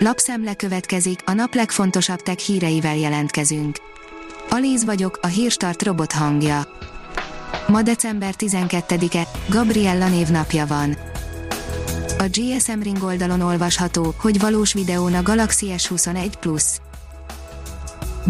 Lapszemle következik, a nap legfontosabb tech híreivel jelentkezünk. Alíz vagyok, a hírstart robot hangja. Ma december 12-e, Gabriella névnapja van. A GSM Ring oldalon olvasható, hogy valós videón a Galaxy S21 Plus.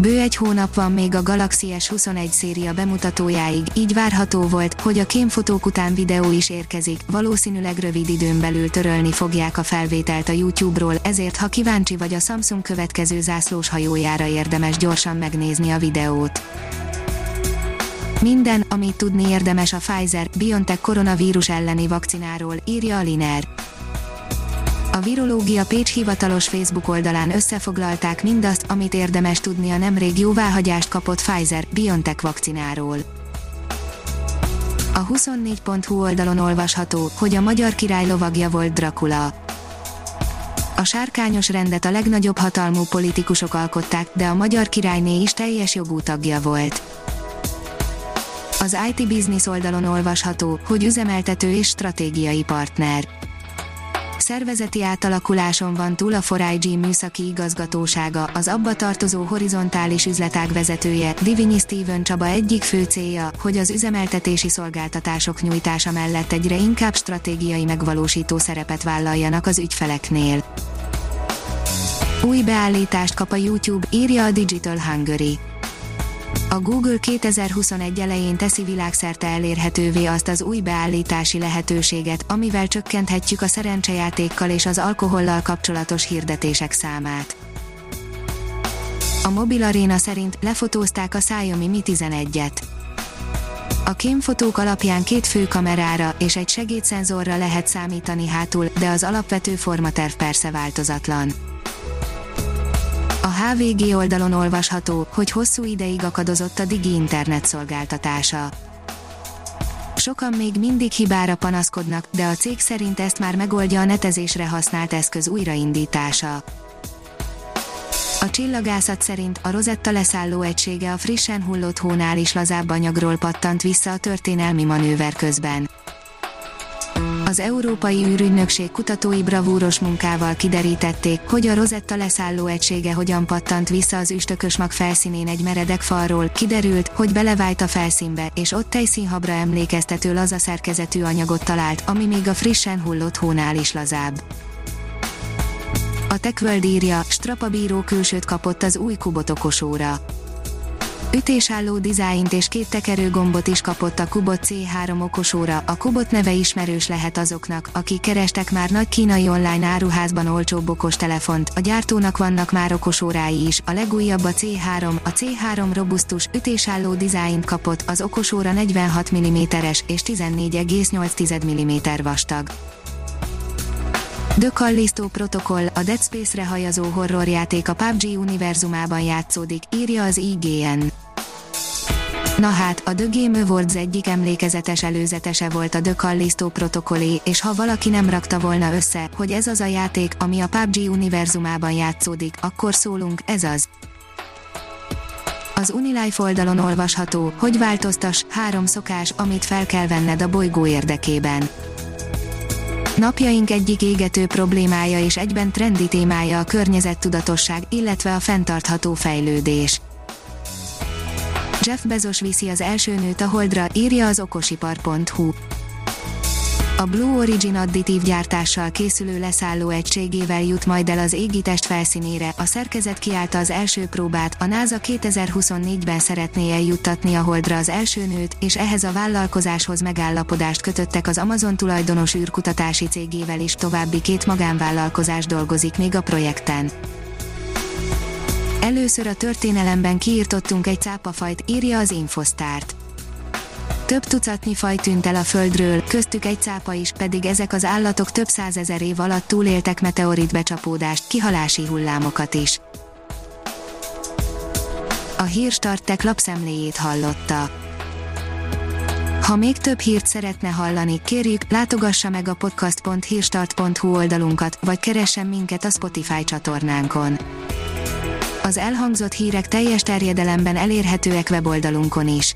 Bő egy hónap van még a Galaxy S21 széria bemutatójáig, így várható volt, hogy a kémfotók után videó is érkezik, valószínűleg rövid időn belül törölni fogják a felvételt a YouTube-ról, ezért ha kíváncsi vagy a Samsung következő zászlós hajójára érdemes gyorsan megnézni a videót. Minden, amit tudni érdemes a Pfizer-BioNTech koronavírus elleni vakcináról, írja a Liner. A Virológia Pécs hivatalos Facebook oldalán összefoglalták mindazt, amit érdemes tudni a nemrég jóváhagyást kapott Pfizer-BioNTech vakcináról. A 24.hu oldalon olvasható, hogy a magyar király lovagja volt Dracula. A sárkányos rendet a legnagyobb hatalmú politikusok alkották, de a magyar királyné is teljes jogú tagja volt. Az IT Business oldalon olvasható, hogy üzemeltető és stratégiai partner szervezeti átalakuláson van túl a 4IG műszaki igazgatósága, az abba tartozó horizontális üzletág vezetője, Divinyi Steven Csaba egyik fő célja, hogy az üzemeltetési szolgáltatások nyújtása mellett egyre inkább stratégiai megvalósító szerepet vállaljanak az ügyfeleknél. Új beállítást kap a YouTube, írja a Digital Hungary. A Google 2021 elején teszi világszerte elérhetővé azt az új beállítási lehetőséget, amivel csökkenthetjük a szerencsejátékkal és az alkohollal kapcsolatos hirdetések számát. A Mobil Arena szerint lefotózták a Xiaomi Mi 11-et. A kémfotók alapján két fő kamerára és egy segédszenzorra lehet számítani hátul, de az alapvető formaterv persze változatlan. A HVG oldalon olvasható, hogy hosszú ideig akadozott a Digi internet szolgáltatása. Sokan még mindig hibára panaszkodnak, de a cég szerint ezt már megoldja a netezésre használt eszköz újraindítása. A csillagászat szerint a Rosetta leszálló egysége a frissen hullott hónál is lazább anyagról pattant vissza a történelmi manőver közben az Európai űrügynökség kutatói bravúros munkával kiderítették, hogy a Rosetta leszálló egysége hogyan pattant vissza az üstökös mag felszínén egy meredek falról, kiderült, hogy belevájt a felszínbe, és ott tejszínhabra emlékeztető laza szerkezetű anyagot talált, ami még a frissen hullott hónál is lazább. A TechWorld írja, strapabíró külsőt kapott az új Kubot okosóra Ütésálló dizájnt és két tekerőgombot is kapott a Kubot C3 okosóra. A Kubot neve ismerős lehet azoknak, akik kerestek már nagy kínai online áruházban olcsóbb okos telefont. A gyártónak vannak már okosórái is. A legújabb a C3. A C3 robusztus, ütésálló dizájnt kapott, az okosóra 46 mm-es és 14,8 mm vastag. The Callisto Protocol, a Dead Space-re hajazó horrorjáték a PUBG univerzumában játszódik, írja az IGN. Na hát, a The Game Awards egyik emlékezetes előzetese volt a The Callisto protokollé, és ha valaki nem rakta volna össze, hogy ez az a játék, ami a PUBG univerzumában játszódik, akkor szólunk, ez az. Az Unilife oldalon olvasható, hogy változtas, három szokás, amit fel kell venned a bolygó érdekében. Napjaink egyik égető problémája és egyben trendi témája a környezettudatosság, illetve a fenntartható fejlődés. Jeff Bezos viszi az első nőt a Holdra, írja az okosipar.hu. A Blue Origin additív gyártással készülő leszálló egységével jut majd el az égitest felszínére, a szerkezet kiállta az első próbát, a NASA 2024-ben szeretné eljuttatni a Holdra az első nőt, és ehhez a vállalkozáshoz megállapodást kötöttek az Amazon tulajdonos űrkutatási cégével is, további két magánvállalkozás dolgozik még a projekten. Először a történelemben kiírtottunk egy cápafajt, írja az Infosztárt. Több tucatnyi faj tűnt el a Földről, köztük egy cápa is, pedig ezek az állatok több százezer év alatt túléltek meteorit becsapódást, kihalási hullámokat is. A hírstartek lapszemléjét hallotta. Ha még több hírt szeretne hallani, kérjük, látogassa meg a podcast.hírstart.hu oldalunkat, vagy keressen minket a Spotify csatornánkon. Az elhangzott hírek teljes terjedelemben elérhetőek weboldalunkon is